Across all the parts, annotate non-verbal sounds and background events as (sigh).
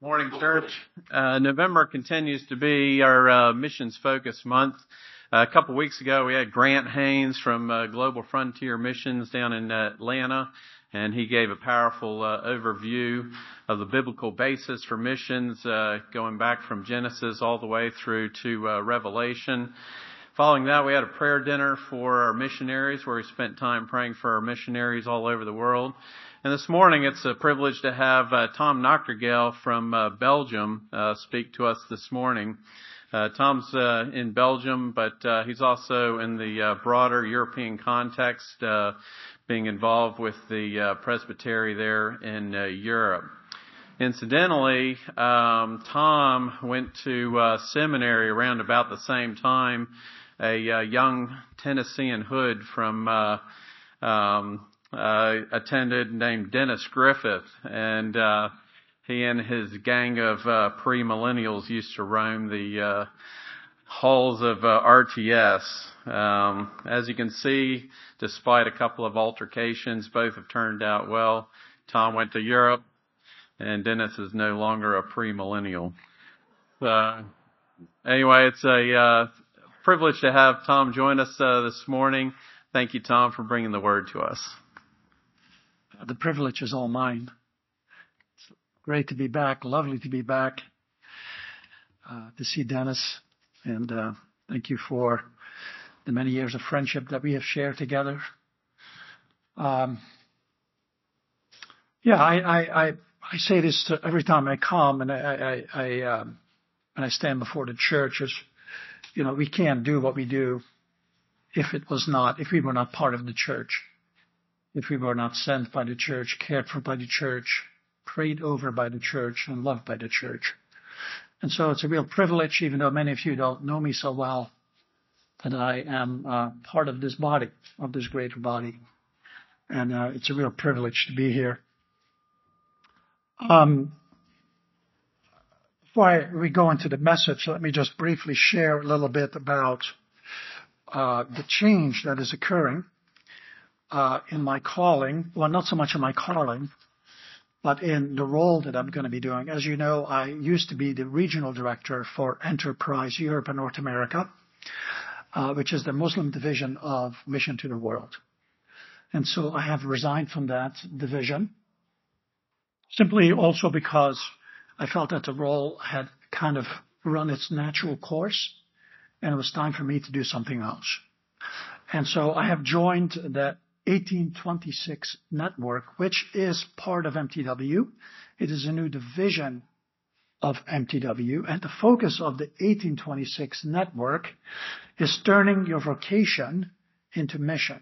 Morning, church. Uh, November continues to be our uh, missions focus month. Uh, a couple weeks ago, we had Grant Haynes from uh, Global Frontier Missions down in Atlanta, and he gave a powerful uh, overview of the biblical basis for missions, uh, going back from Genesis all the way through to Revelation. Following that, we had a prayer dinner for our missionaries, where we spent time praying for our missionaries all over the world. And this morning, it's a privilege to have uh, Tom Nachtergael from uh, Belgium uh, speak to us this morning. Uh, Tom's uh, in Belgium, but uh, he's also in the broader European context, being involved with the presbytery there in Europe. Incidentally, um, Tom went to seminary around about the same time. A young Tennessean hood from um, uh, attended named Dennis Griffith, and uh, he and his gang of uh, pre-millennials used to roam the uh, halls of uh, RTS. Um, as you can see, despite a couple of altercations, both have turned out well. Tom went to Europe, and Dennis is no longer a pre-millennial. Uh, anyway, it's a uh, privilege to have Tom join us this morning. Thank you, Tom, for bringing the word to us. The privilege is all mine. It's great to be back. Lovely to be back. Uh, to see Dennis. And uh, thank you for the many years of friendship that we have shared together. Um, yeah, I, I, I, I, say this every time I come and I, I, I um, and I stand before the church is, you know, we can't do what we do if it was not, if we were not part of the church if we were not sent by the church, cared for by the church, prayed over by the church, and loved by the church. And so it's a real privilege, even though many of you don't know me so well, that I am uh, part of this body, of this greater body. And uh, it's a real privilege to be here. Um, before we go into the message, let me just briefly share a little bit about uh, the change that is occurring uh, in my calling, well, not so much in my calling, but in the role that I'm going to be doing. As you know, I used to be the regional director for Enterprise Europe and North America, uh, which is the Muslim division of Mission to the World. And so I have resigned from that division, simply also because I felt that the role had kind of run its natural course, and it was time for me to do something else. And so I have joined that 1826 network, which is part of MTW. It is a new division of MTW, and the focus of the 1826 network is turning your vocation into mission.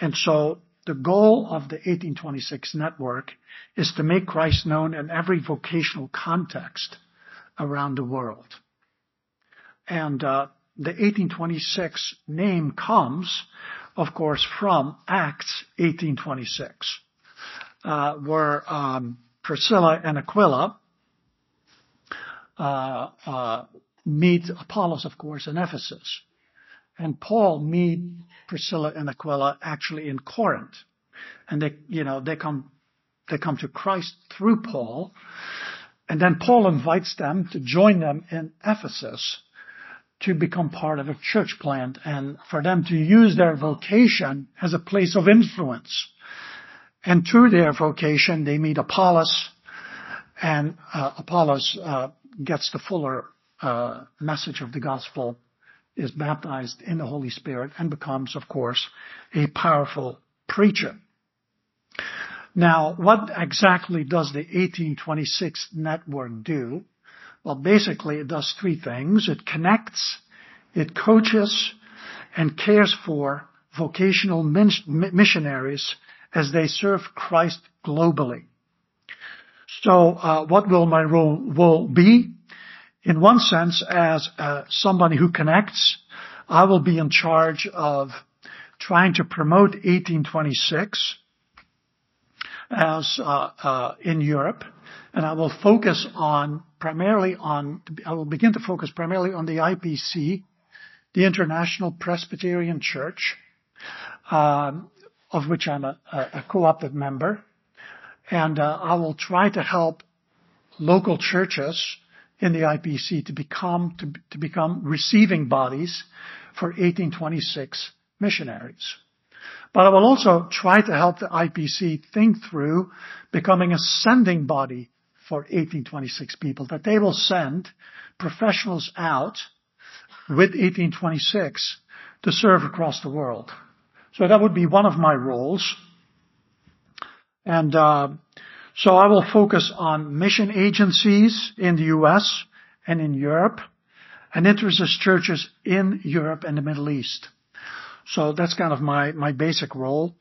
And so the goal of the 1826 network is to make Christ known in every vocational context around the world. And uh, the 1826 name comes of course, from Acts 18:26, uh, where um, Priscilla and Aquila uh, uh, meet Apollos, of course, in Ephesus, and Paul meet Priscilla and Aquila actually in Corinth, and they, you know, they come they come to Christ through Paul, and then Paul invites them to join them in Ephesus to become part of a church plant and for them to use their vocation as a place of influence. And through their vocation, they meet Apollos, and uh, Apollos uh, gets the fuller uh, message of the gospel, is baptized in the Holy Spirit, and becomes, of course, a powerful preacher. Now, what exactly does the 1826 network do? Well, basically it does three things. It connects, it coaches, and cares for vocational missionaries as they serve Christ globally. So, uh, what will my role be? In one sense, as uh, somebody who connects, I will be in charge of trying to promote 1826 as uh, uh, in Europe, and I will focus on primarily on, I will begin to focus primarily on the IPC, the International Presbyterian Church, um, of which I'm a, a co-opted member. And uh, I will try to help local churches in the IPC to become, to, to become receiving bodies for 1826 missionaries. But I will also try to help the IPC think through becoming a sending body for 1826 people, that they will send professionals out with 1826 to serve across the world. So that would be one of my roles. And uh, so I will focus on mission agencies in the U.S. and in Europe, and interest churches in Europe and the Middle East. So that's kind of my my basic role.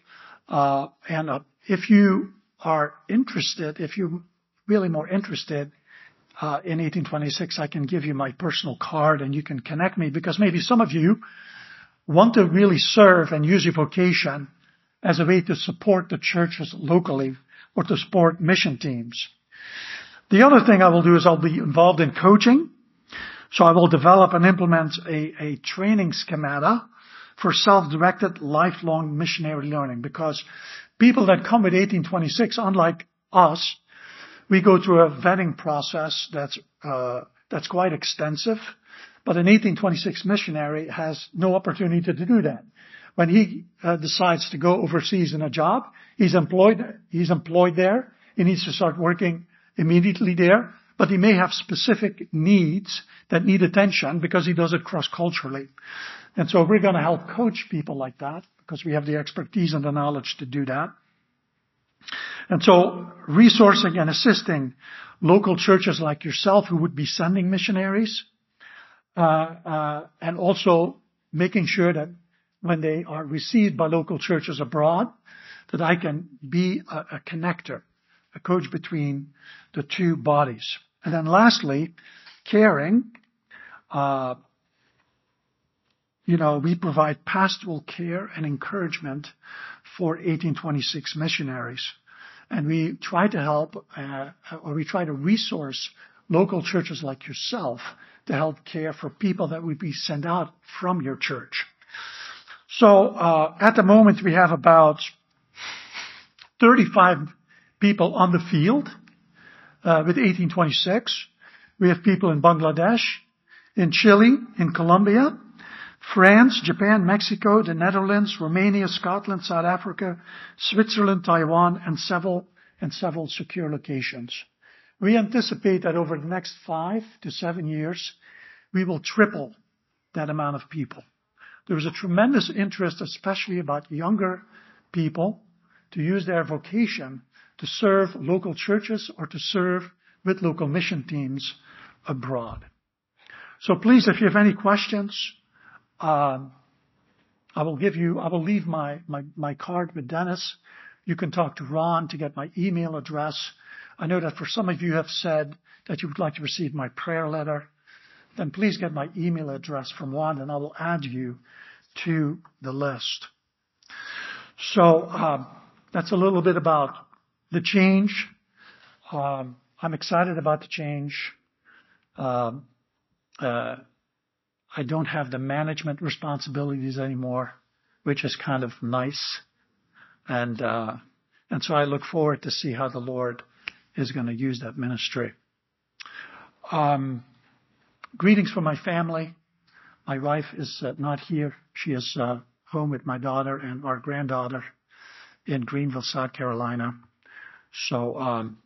Uh, and uh, if you are interested, if you're really more interested uh, in 1826, I can give you my personal card and you can connect me because maybe some of you want to really serve and use your vocation as a way to support the churches locally or to support mission teams. The other thing I will do is I'll be involved in coaching. So I will develop and implement a, a training schemata for self-directed lifelong missionary learning because people that come with 1826, unlike us, we go through a vetting process that's, uh, that's quite extensive. But an 1826 missionary has no opportunity to do that. When he uh, decides to go overseas in a job, he's employed, he's employed there. He needs to start working immediately there, but he may have specific needs that need attention because he does it cross-culturally. And so we're going to help coach people like that because we have the expertise and the knowledge to do that. And so resourcing and assisting local churches like yourself who would be sending missionaries, uh, uh, and also making sure that when they are received by local churches abroad, that I can be a, a connector, a coach between the two bodies. And then lastly, caring, uh, you know, we provide pastoral care and encouragement for 1826 missionaries. And we try to help, uh, or we try to resource local churches like yourself to help care for people that would be sent out from your church. So, uh, at the moment we have about 35 people on the field, uh, with 1826. We have people in Bangladesh, in Chile, in Colombia, France, Japan, Mexico, the Netherlands, Romania, Scotland, South Africa, Switzerland, Taiwan, and several, and several secure locations. We anticipate that over the next five to seven years, we will triple that amount of people. There is a tremendous interest, especially about younger people, to use their vocation to serve local churches or to serve with local mission teams abroad. So please, if you have any questions, um, I will give you, I will leave my, my, my card with Dennis. You can talk to Ron to get my email address. I know that for some of you have said that you would like to receive my prayer letter. Then please get my email address from Ron and I will add you to the list. So, um, that's a little bit about the change. Um, I'm excited about the change. Um, uh, I don't have the management responsibilities anymore, which is kind of nice. And, uh, and so I look forward to see how the Lord is going to use that ministry. Um, greetings from my family. My wife is uh, not here. She is uh, home with my daughter and our granddaughter in Greenville, South Carolina. So um,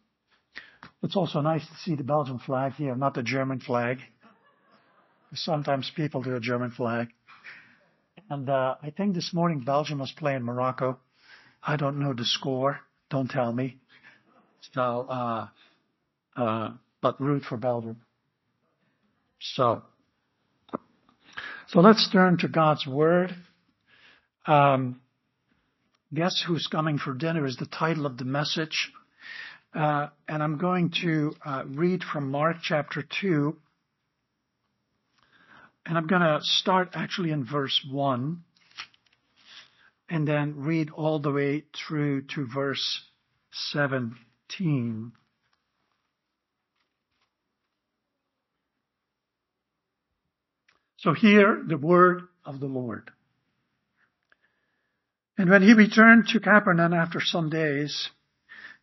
it's also nice to see the Belgian flag here, not the German flag. Sometimes people do a German flag. And uh, I think this morning Belgium was playing Morocco. I don't know the score. Don't tell me. So, uh, uh, but root for Belgium. So, so let's turn to God's Word. Um, Guess Who's Coming for Dinner is the title of the message. Uh, and I'm going to uh, read from Mark chapter 2. And I'm going to start actually in verse 1 and then read all the way through to verse 17. So hear the word of the Lord. And when he returned to Capernaum after some days,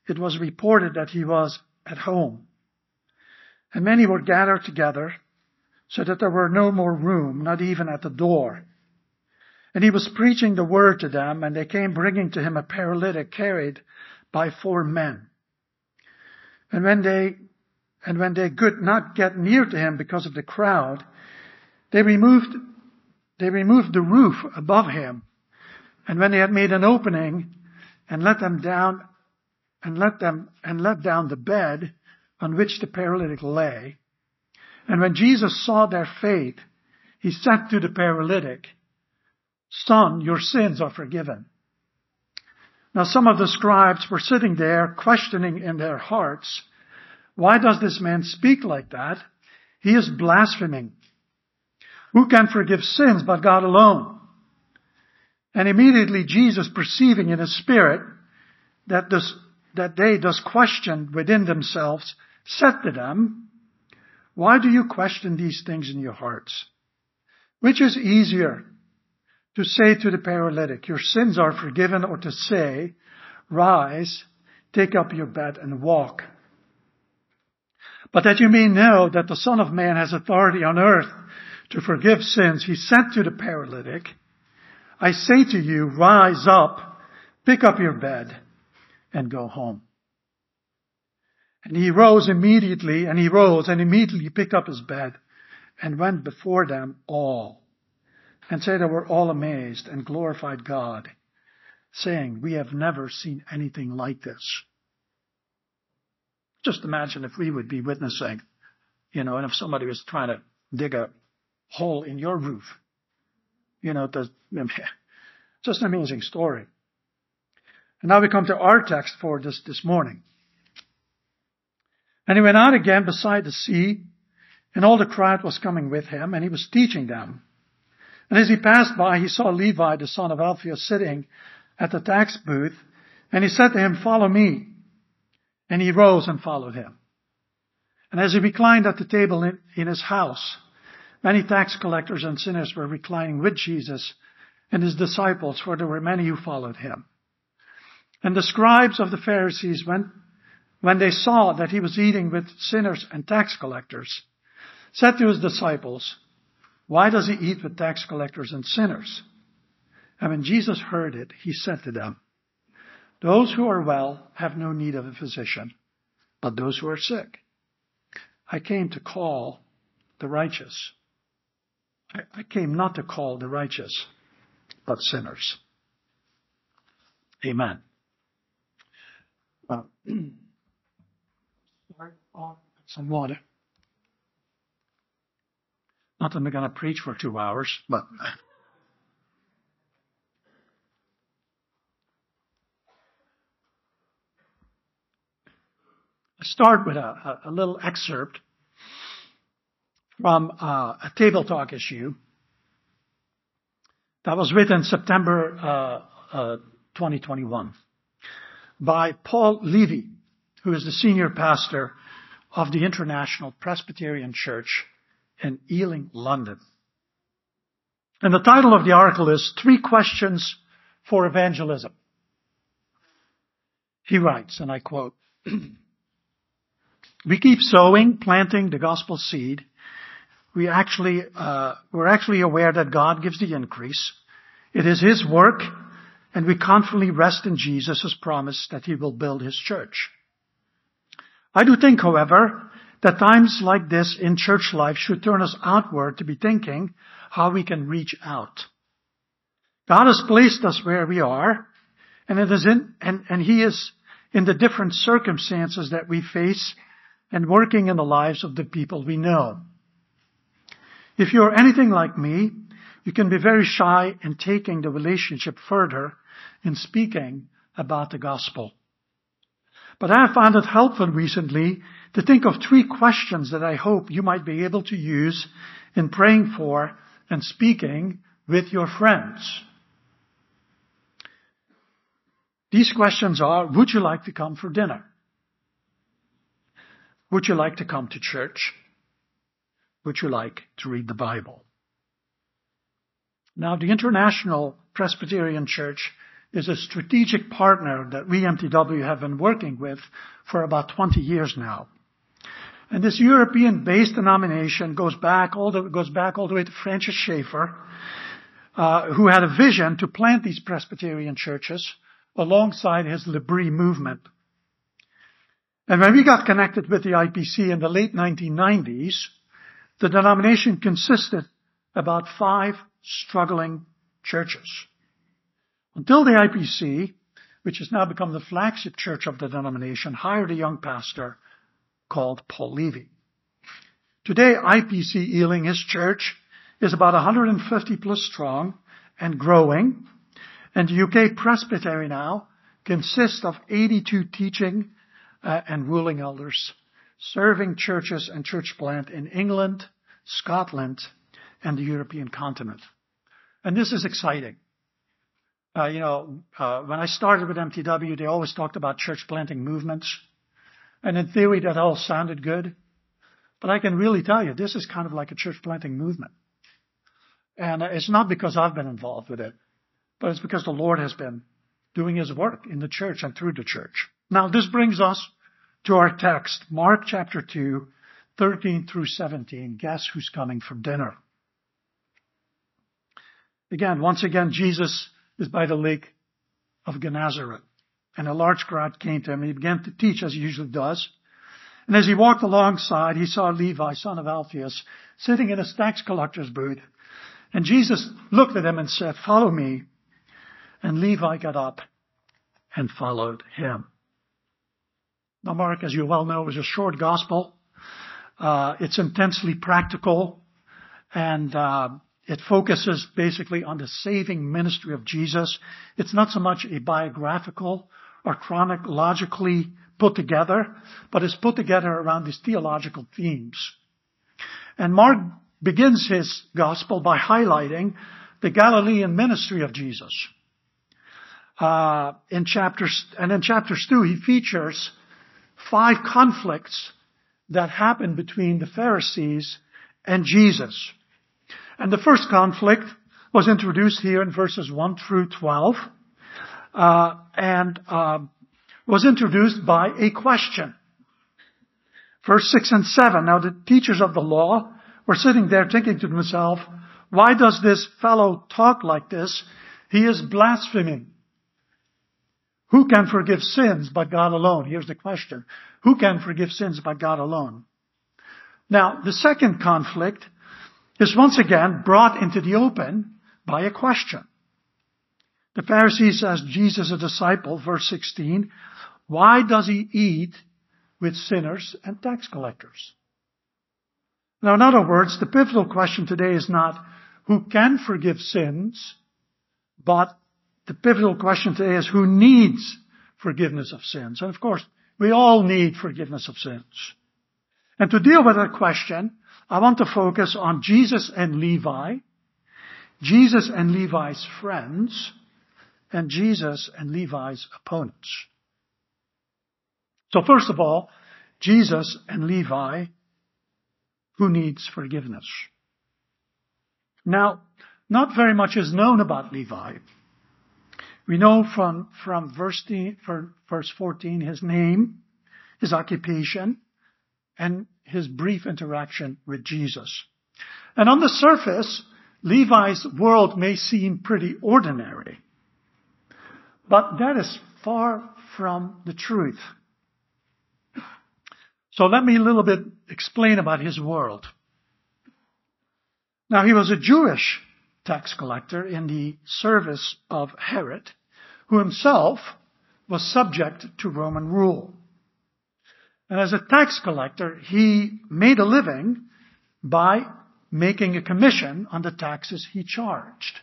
it was reported that he was at home. And many were gathered together so that there were no more room, not even at the door. And he was preaching the word to them, and they came bringing to him a paralytic carried by four men. And when they, and when they could not get near to him because of the crowd, they removed, they removed the roof above him. And when they had made an opening and let them down, and let them, and let down the bed on which the paralytic lay, and when Jesus saw their faith, he said to the paralytic, Son, your sins are forgiven. Now some of the scribes were sitting there questioning in their hearts, why does this man speak like that? He is blaspheming. Who can forgive sins but God alone? And immediately Jesus, perceiving in his spirit that, this, that they thus questioned within themselves, said to them, Why do you question these things in your hearts? Which is easier, to say to the paralytic, Your sins are forgiven, or to say, Rise, take up your bed and walk. But that you may know that the Son of Man has authority on earth to forgive sins, he said to the paralytic, I say to you, rise up, pick up your bed, and go home. And he rose immediately, and he rose and immediately picked up his bed and went before them all and said they were all amazed and glorified God, saying, We have never seen anything like this. Just imagine if we would be witnessing, you know, and if somebody was trying to dig a hole in your roof, you know, the, (laughs) just an amazing story. And now we come to our text for this, this morning. And he went out again beside the sea, and all the crowd was coming with him, and he was teaching them. And as he passed by, he saw Levi, the son of Alphaeus, sitting at the tax booth, and he said to him, follow me. And he rose and followed him. And as he reclined at the table in, in his house, many tax collectors and sinners were reclining with Jesus and his disciples, for there were many who followed him. And the scribes of the Pharisees, when, when they saw that he was eating with sinners and tax collectors, said to his disciples, Why does he eat with tax collectors and sinners? And when Jesus heard it, he said to them, Those who are well have no need of a physician, but those who are sick. I came to call the righteous. I, came not to call the righteous, but sinners. Amen. (clears throat) Uh, some water. Not that I'm going to preach for two hours, but. I start with a, a little excerpt from uh, a table talk issue that was written September uh, uh, 2021 by Paul Levy, who is the senior pastor of the International Presbyterian Church in Ealing, London. And the title of the article is Three Questions for Evangelism. He writes, and I quote, We keep sowing, planting the gospel seed, we actually, uh, we're actually aware that God gives the increase. It is His work, and we confidently rest in Jesus' promise that He will build His church. I do think, however, that times like this in church life should turn us outward to be thinking how we can reach out. God has placed us where we are, and it is in, and, and He is in the different circumstances that we face and working in the lives of the people we know. If you're anything like me, you can be very shy in taking the relationship further in speaking about the gospel. But I found it helpful recently to think of three questions that I hope you might be able to use in praying for and speaking with your friends. These questions are, would you like to come for dinner? Would you like to come to church? would you like to read the Bible? Now, the International Presbyterian Church is a strategic partner that we MTW have been working with for about 20 years now. And this European-based denomination goes back all the, goes back all the way to Francis Schaeffer, uh, who had a vision to plant these Presbyterian churches alongside his L'Abri movement. And when we got connected with the IPC in the late 1990s, the denomination consisted about five struggling churches. Until the IPC, which has now become the flagship church of the denomination, hired a young pastor called Paul Levy. Today, IPC Ealing, his church, is about 150 plus strong and growing. And the UK Presbytery now consists of 82 teaching uh, and ruling elders serving churches and church plant in England, Scotland, and the European continent. And this is exciting. Uh, you know, uh, when I started with MTW, they always talked about church planting movements. And in theory, that all sounded good. But I can really tell you, this is kind of like a church planting movement. And it's not because I've been involved with it, but it's because the Lord has been doing His work in the church and through the church. Now, this brings us to our text, Mark chapter 2, 13 through 17. Guess who's coming for dinner? Again, once again, Jesus is by the lake of Gennesaret. And a large crowd came to him and he began to teach as he usually does. And as he walked alongside, he saw Levi, son of Alphaeus, sitting in a tax collector's booth. And Jesus looked at him and said, follow me. And Levi got up and followed him. Now Mark, as you well know, is a short gospel. Uh, it's intensely practical and uh, it focuses basically on the saving ministry of Jesus. It's not so much a biographical or chronologically put together, but it's put together around these theological themes. And Mark begins his gospel by highlighting the Galilean ministry of Jesus. Uh, in chapters, and in chapters two, he features five conflicts that happened between the Pharisees and Jesus. And the first conflict was introduced here in verses 1 through 12, uh, and uh, was introduced by a question. Verse 6 and 7. Now the teachers of the law were sitting there thinking to themselves, why does this fellow talk like this? He is blaspheming. Who can forgive sins but God alone? Here's the question. Who can forgive sins but God alone? Now, the second conflict is once again brought into the open by a question. The Pharisees asked Jesus, a disciple, verse 16, why does he eat with sinners and tax collectors? Now, in other words, the pivotal question today is not who can forgive sins, but the pivotal question today is who needs forgiveness of sins. And of course, we all need forgiveness of sins. And to deal with that question, I want to focus on Jesus and Levi, Jesus and Levi's friends, and Jesus and Levi's opponents. So first of all, Jesus and Levi, who needs forgiveness. Now, not very much is known about Levi. We know from, from verse, verse 14 his name, his occupation, and his brief interaction with Jesus. And on the surface, Levi's world may seem pretty ordinary. But that is far from the truth. So let me a little bit explain about his world. Now he was a Jewish tax collector in the service of Herod, who himself was subject to Roman rule. And as a tax collector, he made a living by making a commission on the taxes he charged.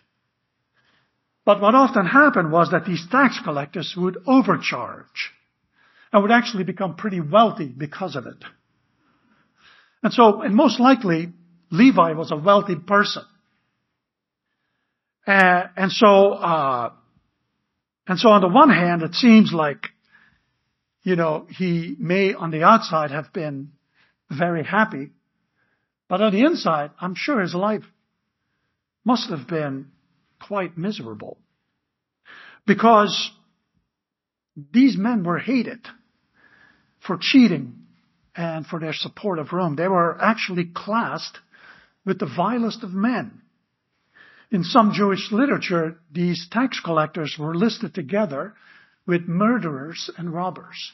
But what often happened was that these tax collectors would overcharge and would actually become pretty wealthy because of it. And so, and most likely, Levi was a wealthy person. Uh, and so, uh, and so on the one hand, it seems like you know, he may on the outside have been very happy, but on the inside, I'm sure his life must have been quite miserable. Because these men were hated for cheating and for their support of Rome. They were actually classed with the vilest of men. In some Jewish literature, these tax collectors were listed together with murderers and robbers.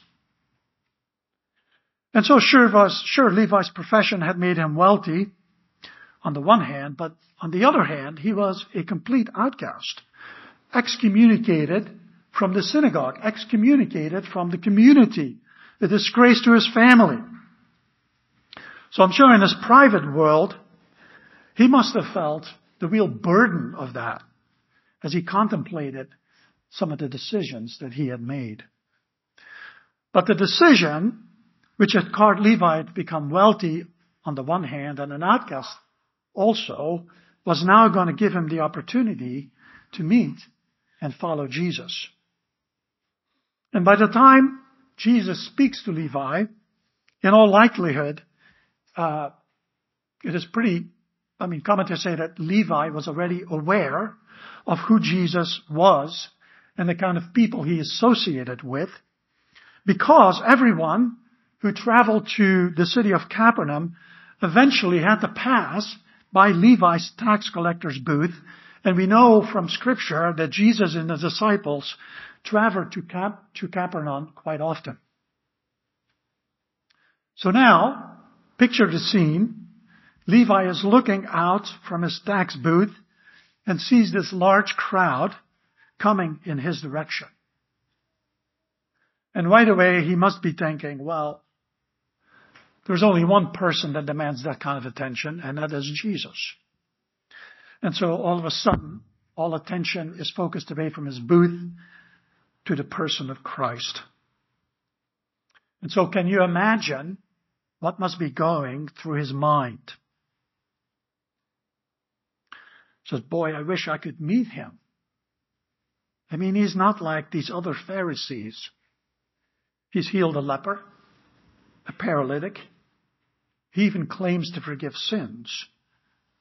And so sure, was, sure Levi's profession had made him wealthy on the one hand, but on the other hand, he was a complete outcast, excommunicated from the synagogue, excommunicated from the community, a disgrace to his family. So I'm sure in his private world, he must have felt the real burden of that as he contemplated some of the decisions that he had made. But the decision, which had caused Levi to become wealthy on the one hand and an outcast also, was now going to give him the opportunity to meet and follow Jesus. And by the time Jesus speaks to Levi, in all likelihood, uh, it is pretty, I mean, commentators say that Levi was already aware of who Jesus was and the kind of people he associated with, because everyone who traveled to the city of Capernaum eventually had to pass by Levi's tax collector's booth, and we know from scripture that Jesus and the disciples traveled to, Cap- to Capernaum quite often. So now, picture the scene. Levi is looking out from his tax booth and sees this large crowd coming in his direction. And right away he must be thinking, well, there's only one person that demands that kind of attention, and that is Jesus. And so all of a sudden, all attention is focused away from his booth to the person of Christ. And so can you imagine what must be going through his mind? He Says, boy, I wish I could meet him. I mean, he's not like these other Pharisees. He's healed a leper, a paralytic. He even claims to forgive sins.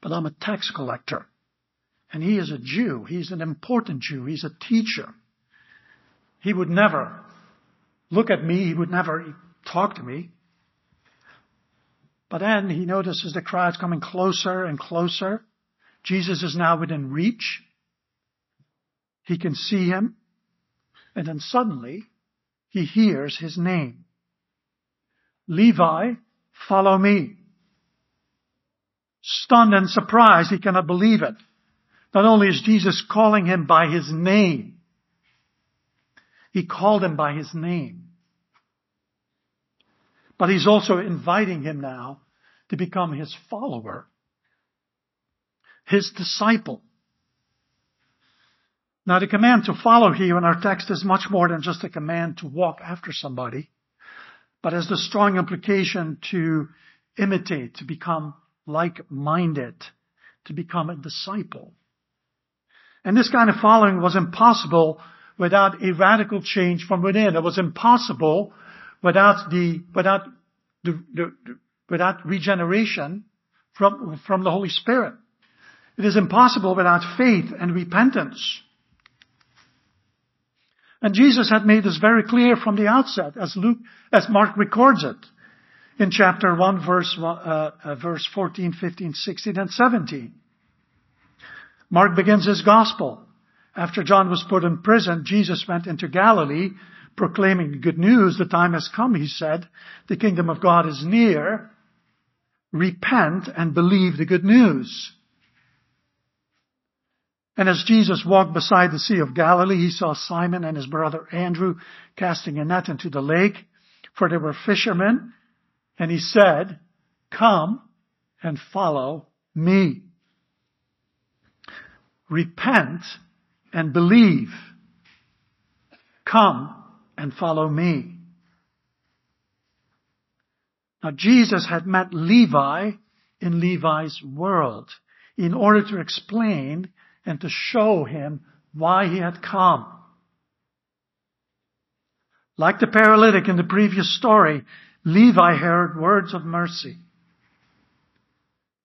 But I'm a tax collector. And he is a Jew. He's an important Jew. He's a teacher. He would never look at me. He would never talk to me. But then he notices the crowds coming closer and closer. Jesus is now within reach. He can see him. And then suddenly he hears his name. Levi, follow me. Stunned and surprised, he cannot believe it. Not only is Jesus calling him by his name, he called him by his name. But he's also inviting him now to become his follower, his disciple. Now the command to follow here in our text is much more than just a command to walk after somebody, but has the strong implication to imitate, to become like-minded, to become a disciple. And this kind of following was impossible without a radical change from within. It was impossible without the, without the, the, without regeneration from, from the Holy Spirit. It is impossible without faith and repentance. And Jesus had made this very clear from the outset, as Luke, as Mark records it in chapter 1 verse, uh, uh, verse 14, 15, 16, and 17. Mark begins his gospel. After John was put in prison, Jesus went into Galilee proclaiming good news. The time has come, he said. The kingdom of God is near. Repent and believe the good news. And as Jesus walked beside the Sea of Galilee, he saw Simon and his brother Andrew casting a net into the lake, for they were fishermen. And he said, come and follow me. Repent and believe. Come and follow me. Now Jesus had met Levi in Levi's world in order to explain and to show him why he had come. Like the paralytic in the previous story, Levi heard words of mercy.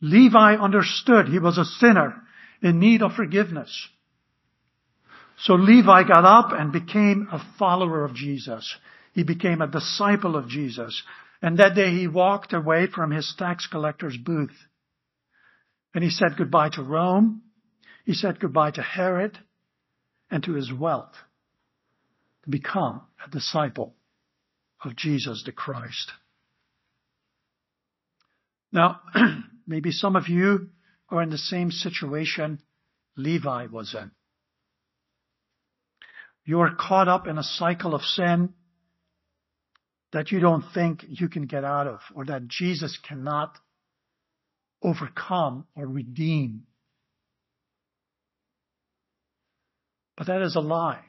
Levi understood he was a sinner in need of forgiveness. So Levi got up and became a follower of Jesus. He became a disciple of Jesus. And that day he walked away from his tax collector's booth. And he said goodbye to Rome. He said goodbye to Herod and to his wealth to become a disciple of Jesus the Christ. Now, (clears throat) maybe some of you are in the same situation Levi was in. You are caught up in a cycle of sin that you don't think you can get out of or that Jesus cannot overcome or redeem. But that is a lie.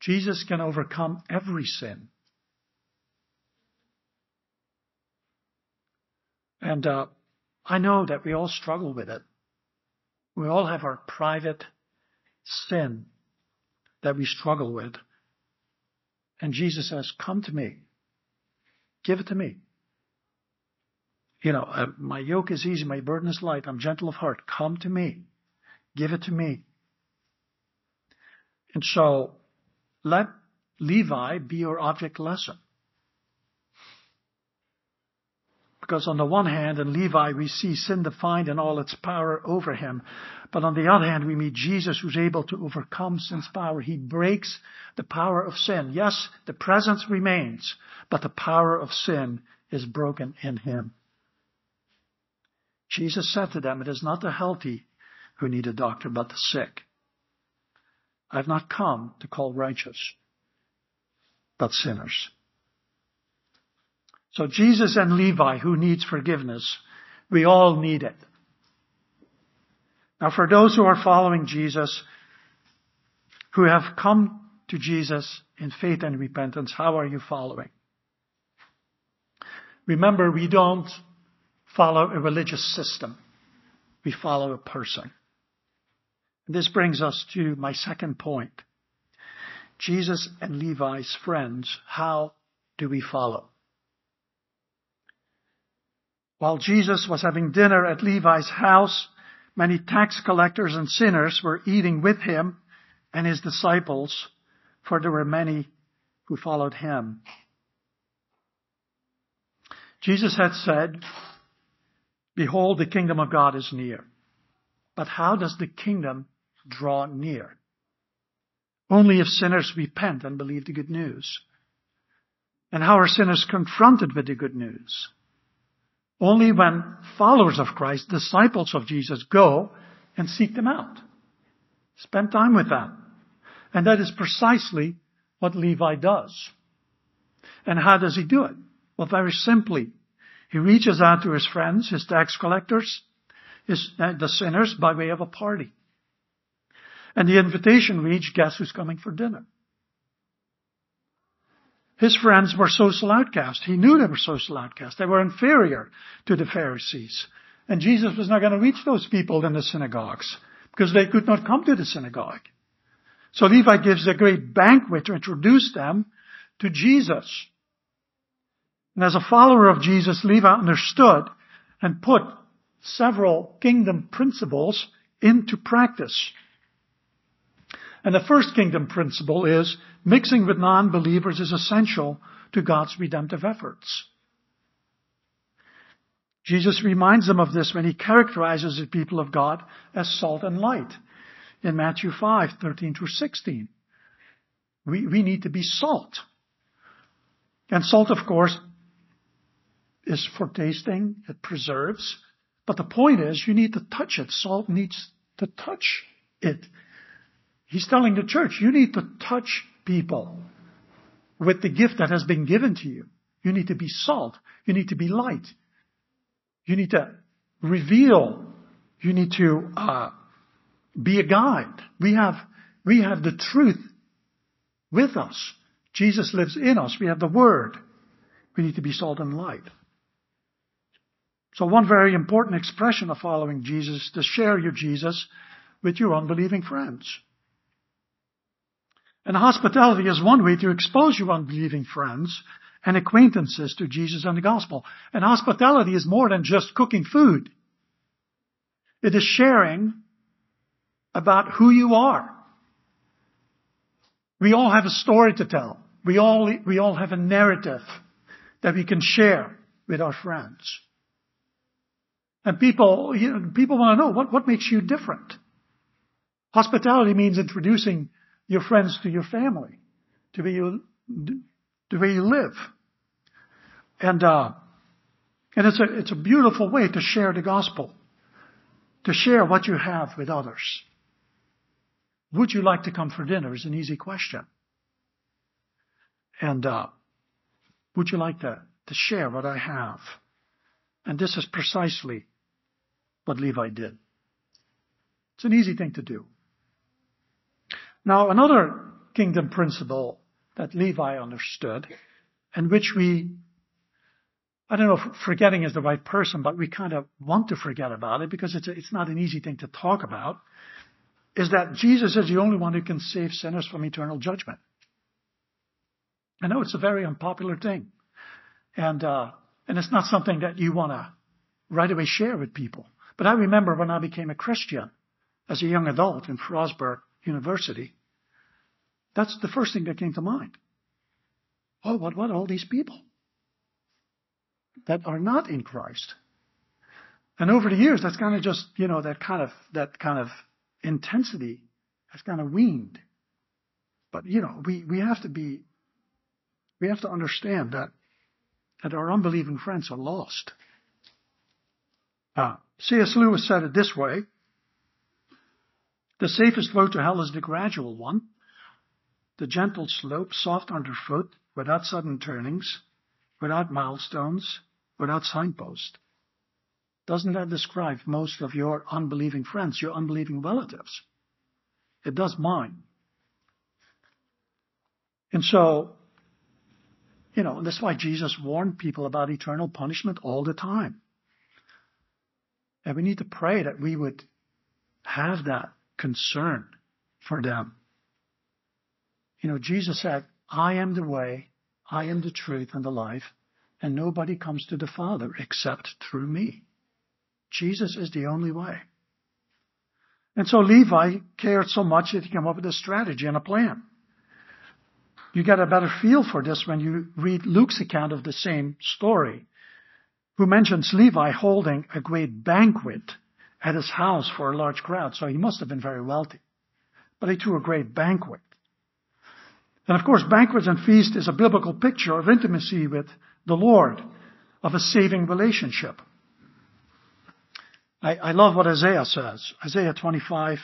Jesus can overcome every sin. And uh, I know that we all struggle with it. We all have our private sin that we struggle with. And Jesus says, Come to me. Give it to me. You know, uh, my yoke is easy, my burden is light, I'm gentle of heart. Come to me. Give it to me. And so, let Levi be your object lesson. Because on the one hand, in Levi, we see sin defined in all its power over him. But on the other hand, we meet Jesus who's able to overcome sin's power. He breaks the power of sin. Yes, the presence remains, but the power of sin is broken in him. Jesus said to them, it is not the healthy who need a doctor, but the sick. I have not come to call righteous, but sinners. So Jesus and Levi, who needs forgiveness? We all need it. Now for those who are following Jesus, who have come to Jesus in faith and repentance, how are you following? Remember, we don't follow a religious system. We follow a person. This brings us to my second point. Jesus and Levi's friends, how do we follow? While Jesus was having dinner at Levi's house, many tax collectors and sinners were eating with him and his disciples, for there were many who followed him. Jesus had said, Behold, the kingdom of God is near. But how does the kingdom draw near? Only if sinners repent and believe the good news. And how are sinners confronted with the good news? Only when followers of Christ, disciples of Jesus, go and seek them out. Spend time with them. And that is precisely what Levi does. And how does he do it? Well, very simply. He reaches out to his friends, his tax collectors, his, uh, the sinners by way of a party. And the invitation reached, guess who's coming for dinner? His friends were social outcasts. He knew they were social outcasts. They were inferior to the Pharisees. And Jesus was not going to reach those people in the synagogues because they could not come to the synagogue. So Levi gives a great banquet to introduce them to Jesus. And as a follower of Jesus, Levi understood and put several kingdom principles into practice. And the first kingdom principle is mixing with non-believers is essential to God's redemptive efforts. Jesus reminds them of this when he characterizes the people of God as salt and light in Matthew 5, 13 through 16. We, we need to be salt. And salt, of course, is for tasting, it preserves. But the point is, you need to touch it. Salt needs to touch it. He's telling the church, you need to touch people with the gift that has been given to you. You need to be salt. You need to be light. You need to reveal. You need to uh, be a guide. We have we have the truth with us. Jesus lives in us. We have the Word. We need to be salt and light. So one very important expression of following Jesus is to share your Jesus with your unbelieving friends. And hospitality is one way to expose your unbelieving friends and acquaintances to Jesus and the gospel. And hospitality is more than just cooking food. It is sharing about who you are. We all have a story to tell. we all, we all have a narrative that we can share with our friends. And people, you know, people want to know what, what makes you different. Hospitality means introducing your friends to your family, to where you, to where you live. And, uh, and it's a, it's a beautiful way to share the gospel, to share what you have with others. Would you like to come for dinner is an easy question. And, uh, would you like to, to share what I have? And this is precisely what Levi did. It's an easy thing to do. Now, another kingdom principle that Levi understood, and which we, I don't know if forgetting is the right person, but we kind of want to forget about it because it's, a, it's not an easy thing to talk about, is that Jesus is the only one who can save sinners from eternal judgment. I know it's a very unpopular thing. And, uh, and it's not something that you want to right away share with people. But I remember when I became a Christian as a young adult in Frostburg University, that's the first thing that came to mind. Oh, what, what all these people that are not in Christ? And over the years, that's kind of just, you know, that kind of, that kind of intensity has kind of weaned. But, you know, we, we have to be, we have to understand that, that our unbelieving friends are lost. Uh, C.S. Lewis said it this way. The safest road to hell is the gradual one. The gentle slope, soft underfoot, without sudden turnings, without milestones, without signposts. Doesn't that describe most of your unbelieving friends, your unbelieving relatives? It does mine. And so, you know, that's why Jesus warned people about eternal punishment all the time. And we need to pray that we would have that concern for them. You know, Jesus said, I am the way, I am the truth and the life, and nobody comes to the Father except through me. Jesus is the only way. And so Levi cared so much that he came up with a strategy and a plan. You get a better feel for this when you read Luke's account of the same story, who mentions Levi holding a great banquet at his house for a large crowd, so he must have been very wealthy. But he threw a great banquet. And of course, banquets and feast is a biblical picture of intimacy with the Lord, of a saving relationship. I, I love what Isaiah says. Isaiah 25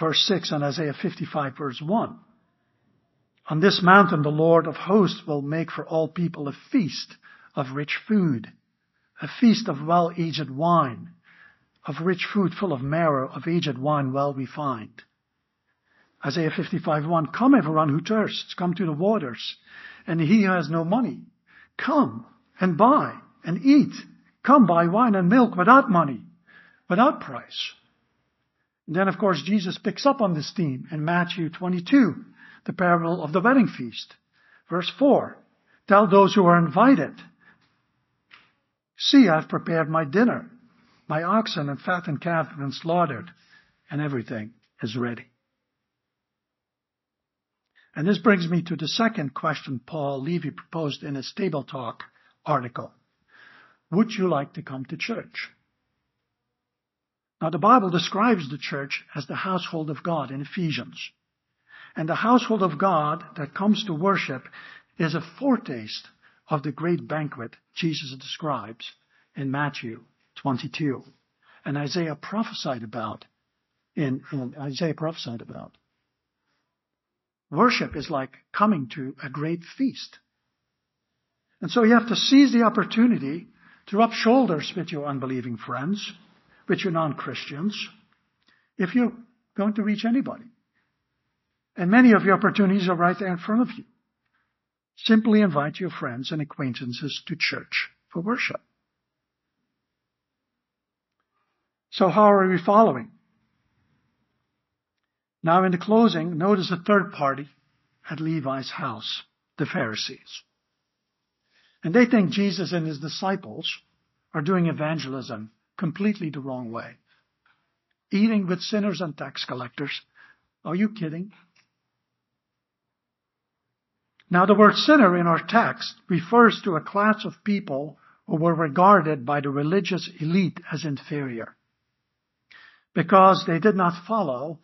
verse 6 and Isaiah 55 verse 1. On this mountain the Lord of hosts will make for all people a feast of rich food, a feast of well-aged wine, of rich food full of marrow, of aged wine well refined. Isaiah 55 1, Come everyone who thirsts, come to the waters, and he who has no money, come and buy and eat. Come buy wine and milk without money without price. And then, of course, Jesus picks up on this theme in Matthew 22, the parable of the wedding feast. Verse 4, tell those who are invited, see, I've prepared my dinner. My oxen and fattened calf have been slaughtered, and everything is ready. And this brings me to the second question Paul Levy proposed in his Table Talk article. Would you like to come to church? Now the Bible describes the church as the household of God in Ephesians. And the household of God that comes to worship is a foretaste of the great banquet Jesus describes in Matthew 22 and Isaiah prophesied about in, in Isaiah prophesied about. Worship is like coming to a great feast. And so you have to seize the opportunity to rub shoulders with your unbelieving friends with your non-Christians if you're going to reach anybody. And many of your opportunities are right there in front of you. Simply invite your friends and acquaintances to church for worship. So how are we following? Now in the closing, notice the third party at Levi's house, the Pharisees. And they think Jesus and his disciples are doing evangelism completely the wrong way. Eating with sinners and tax collectors. Are you kidding? Now the word sinner in our text refers to a class of people who were regarded by the religious elite as inferior because they did not follow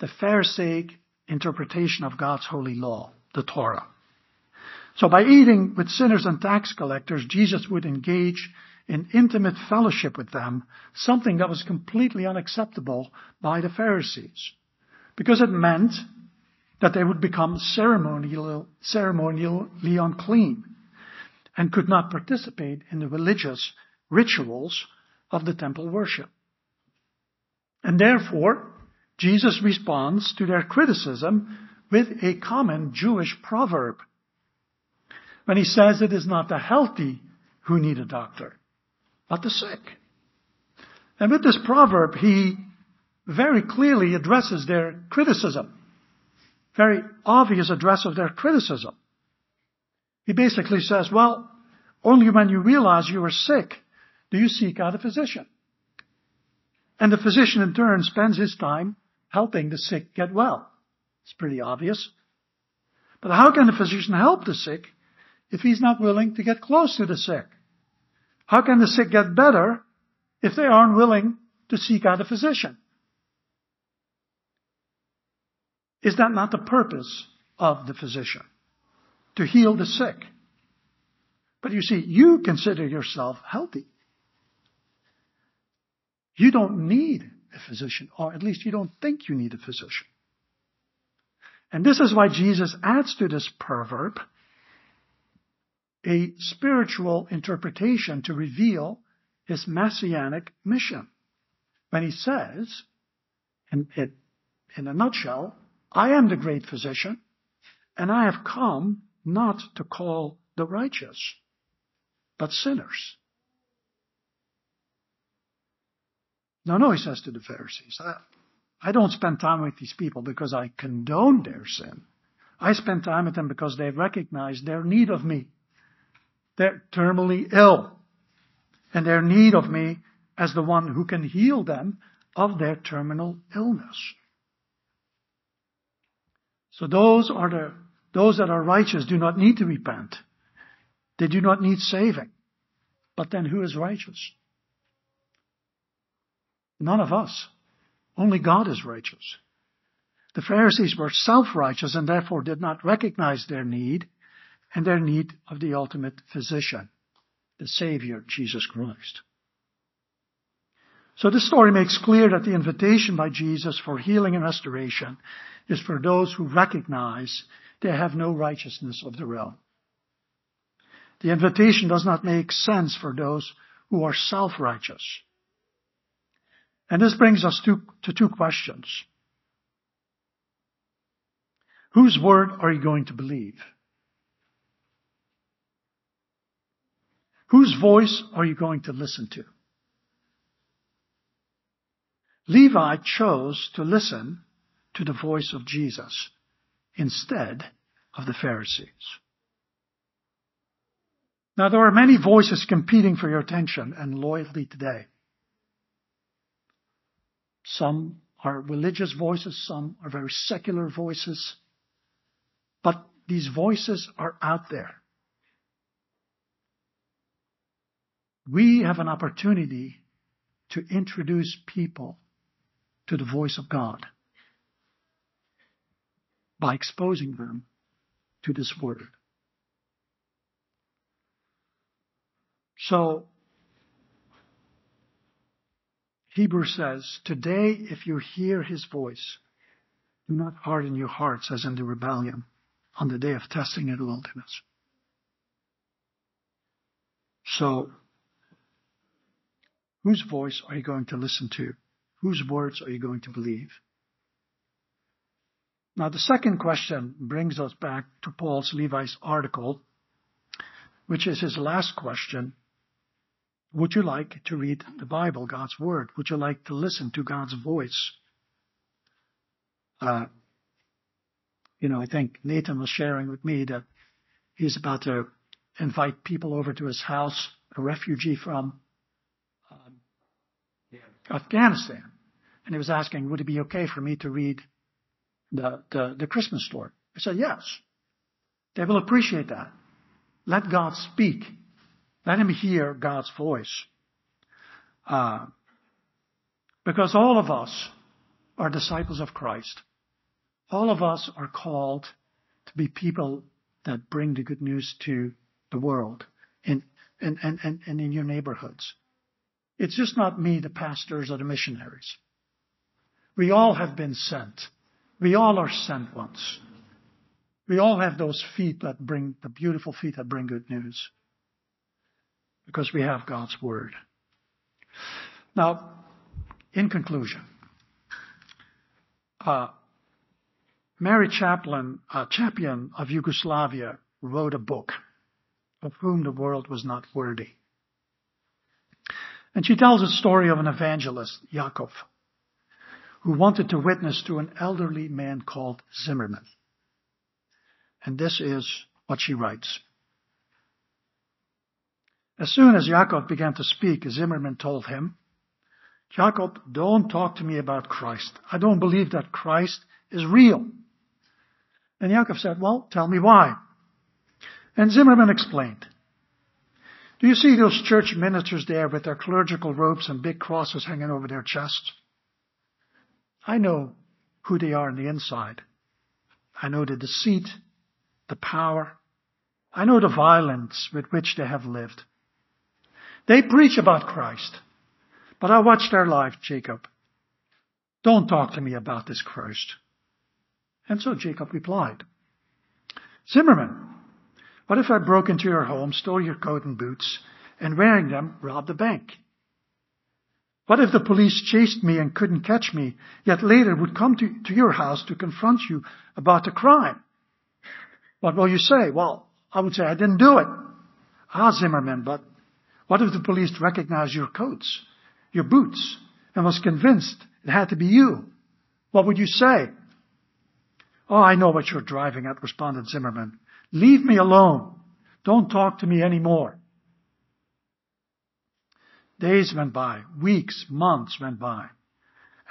the Pharisaic interpretation of God's holy law, the Torah. So by eating with sinners and tax collectors, Jesus would engage in intimate fellowship with them, something that was completely unacceptable by the Pharisees. Because it meant that they would become ceremonial, ceremonially unclean and could not participate in the religious rituals of the temple worship. And therefore, Jesus responds to their criticism with a common Jewish proverb. When he says it is not the healthy who need a doctor, but the sick. And with this proverb, he very clearly addresses their criticism. Very obvious address of their criticism. He basically says, well, only when you realize you are sick do you seek out a physician. And the physician in turn spends his time helping the sick get well. It's pretty obvious. But how can the physician help the sick if he's not willing to get close to the sick? How can the sick get better if they aren't willing to seek out a physician? Is that not the purpose of the physician? To heal the sick. But you see, you consider yourself healthy. You don't need a physician, or at least you don't think you need a physician. And this is why Jesus adds to this proverb a spiritual interpretation to reveal his messianic mission. When he says, in, in a nutshell, I am the great physician, and I have come not to call the righteous, but sinners. No, no, he says to the Pharisees, I, I don't spend time with these people because I condone their sin. I spend time with them because they recognize their need of me. They're terminally ill. And their need of me as the one who can heal them of their terminal illness. So those are the, those that are righteous do not need to repent. They do not need saving. But then who is righteous? None of us. Only God is righteous. The Pharisees were self-righteous and therefore did not recognize their need and their need of the ultimate physician, the Savior, Jesus Christ. So this story makes clear that the invitation by Jesus for healing and restoration is for those who recognize they have no righteousness of their own. The invitation does not make sense for those who are self-righteous. And this brings us to, to two questions. Whose word are you going to believe? Whose voice are you going to listen to? Levi chose to listen to the voice of Jesus instead of the Pharisees. Now there are many voices competing for your attention and loyalty today. Some are religious voices, some are very secular voices. But these voices are out there. We have an opportunity to introduce people to the voice of God by exposing them to this word. So Hebrew says, Today, if you hear his voice, do not harden your hearts as in the rebellion on the day of testing in the wilderness. So, whose voice are you going to listen to? Whose words are you going to believe? Now, the second question brings us back to Paul's Levy's article, which is his last question would you like to read the Bible, God's Word? Would you like to listen to God's voice? Uh, you know, I think Nathan was sharing with me that he's about to invite people over to his house, a refugee from um, yeah. Afghanistan. And he was asking, would it be okay for me to read the, the, the Christmas story? I said, yes. They will appreciate that. Let God speak. Let him hear God's voice. Uh, because all of us are disciples of Christ. All of us are called to be people that bring the good news to the world in, and, and, and, and in your neighborhoods. It's just not me, the pastors or the missionaries. We all have been sent. We all are sent once. We all have those feet that bring, the beautiful feet that bring good news. Because we have God's Word. Now, in conclusion, uh, Mary Chapian, a champion of Yugoslavia, wrote a book of whom the world was not worthy. And she tells a story of an evangelist, Yakov, who wanted to witness to an elderly man called Zimmerman. And this is what she writes. As soon as Yakov began to speak, Zimmerman told him, Jacob, don't talk to me about Christ. I don't believe that Christ is real. And Jacob said, well, tell me why. And Zimmerman explained. Do you see those church ministers there with their clerical robes and big crosses hanging over their chests? I know who they are on the inside. I know the deceit, the power. I know the violence with which they have lived. They preach about Christ. But I watch their life, Jacob. Don't talk to me about this Christ. And so Jacob replied, Zimmerman, what if I broke into your home, stole your coat and boots, and wearing them, robbed the bank? What if the police chased me and couldn't catch me, yet later would come to, to your house to confront you about the crime? What will you say? Well, I would say I didn't do it. Ah, Zimmerman, but what if the police recognized your coats? your boots and was convinced it had to be you, what would you say? Oh, I know what you're driving at, responded Zimmerman. Leave me alone. Don't talk to me anymore. Days went by, weeks, months went by,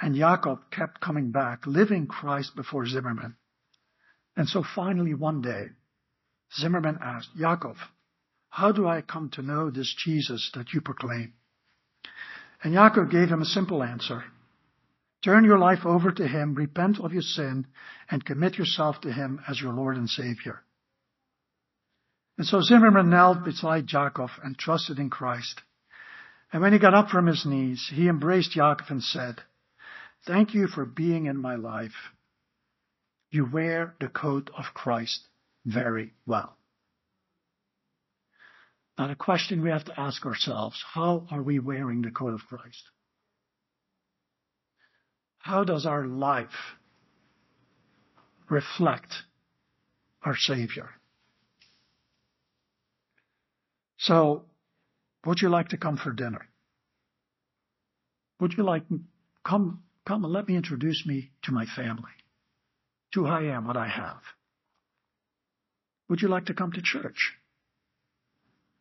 and Jacob kept coming back, living Christ before Zimmerman. And so finally one day, Zimmerman asked, Jacob, how do I come to know this Jesus that you proclaim? And Yaakov gave him a simple answer. Turn your life over to Him, repent of your sin, and commit yourself to Him as your Lord and Savior. And so Zimmerman knelt beside Yaakov and trusted in Christ. And when he got up from his knees, he embraced Yaakov and said, Thank you for being in my life. You wear the coat of Christ very well. Now the question we have to ask ourselves, how are we wearing the coat of Christ? How does our life reflect our Savior? So, would you like to come for dinner? Would you like come come and let me introduce me to my family, to who I am, what I have? Would you like to come to church?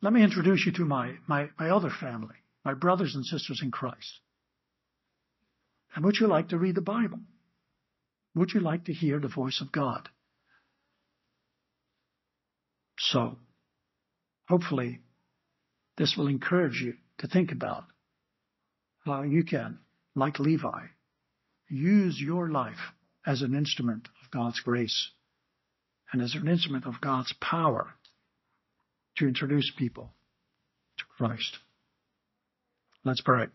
Let me introduce you to my, my, my other family, my brothers and sisters in Christ. And would you like to read the Bible? Would you like to hear the voice of God? So, hopefully, this will encourage you to think about how you can, like Levi, use your life as an instrument of God's grace and as an instrument of God's power to introduce people to Christ. Let's pray.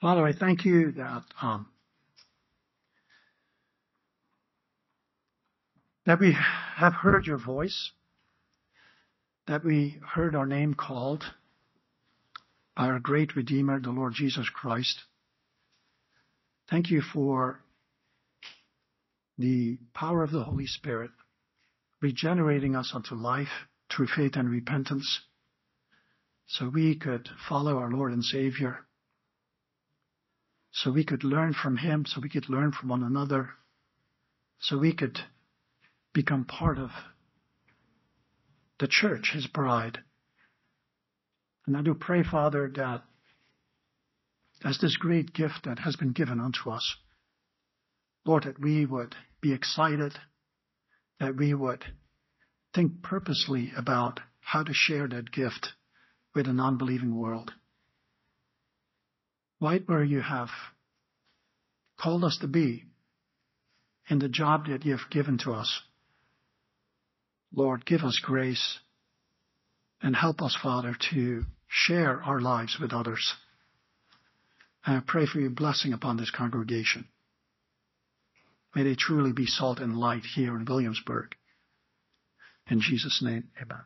Father, I thank you that um, that we have heard your voice, that we heard our name called by our great Redeemer, the Lord Jesus Christ. Thank you for the power of the Holy Spirit, regenerating us unto life through faith and repentance, so we could follow our Lord and Savior, so we could learn from Him, so we could learn from one another, so we could become part of the church, His bride. And I do pray, Father, that as this great gift that has been given unto us, Lord, that we would be excited, that we would think purposely about how to share that gift with a non-believing world. Right where you have called us to be in the job that you have given to us. Lord, give us grace and help us, Father, to share our lives with others. And I pray for your blessing upon this congregation. May they truly be salt and light here in Williamsburg. In Jesus' name, amen.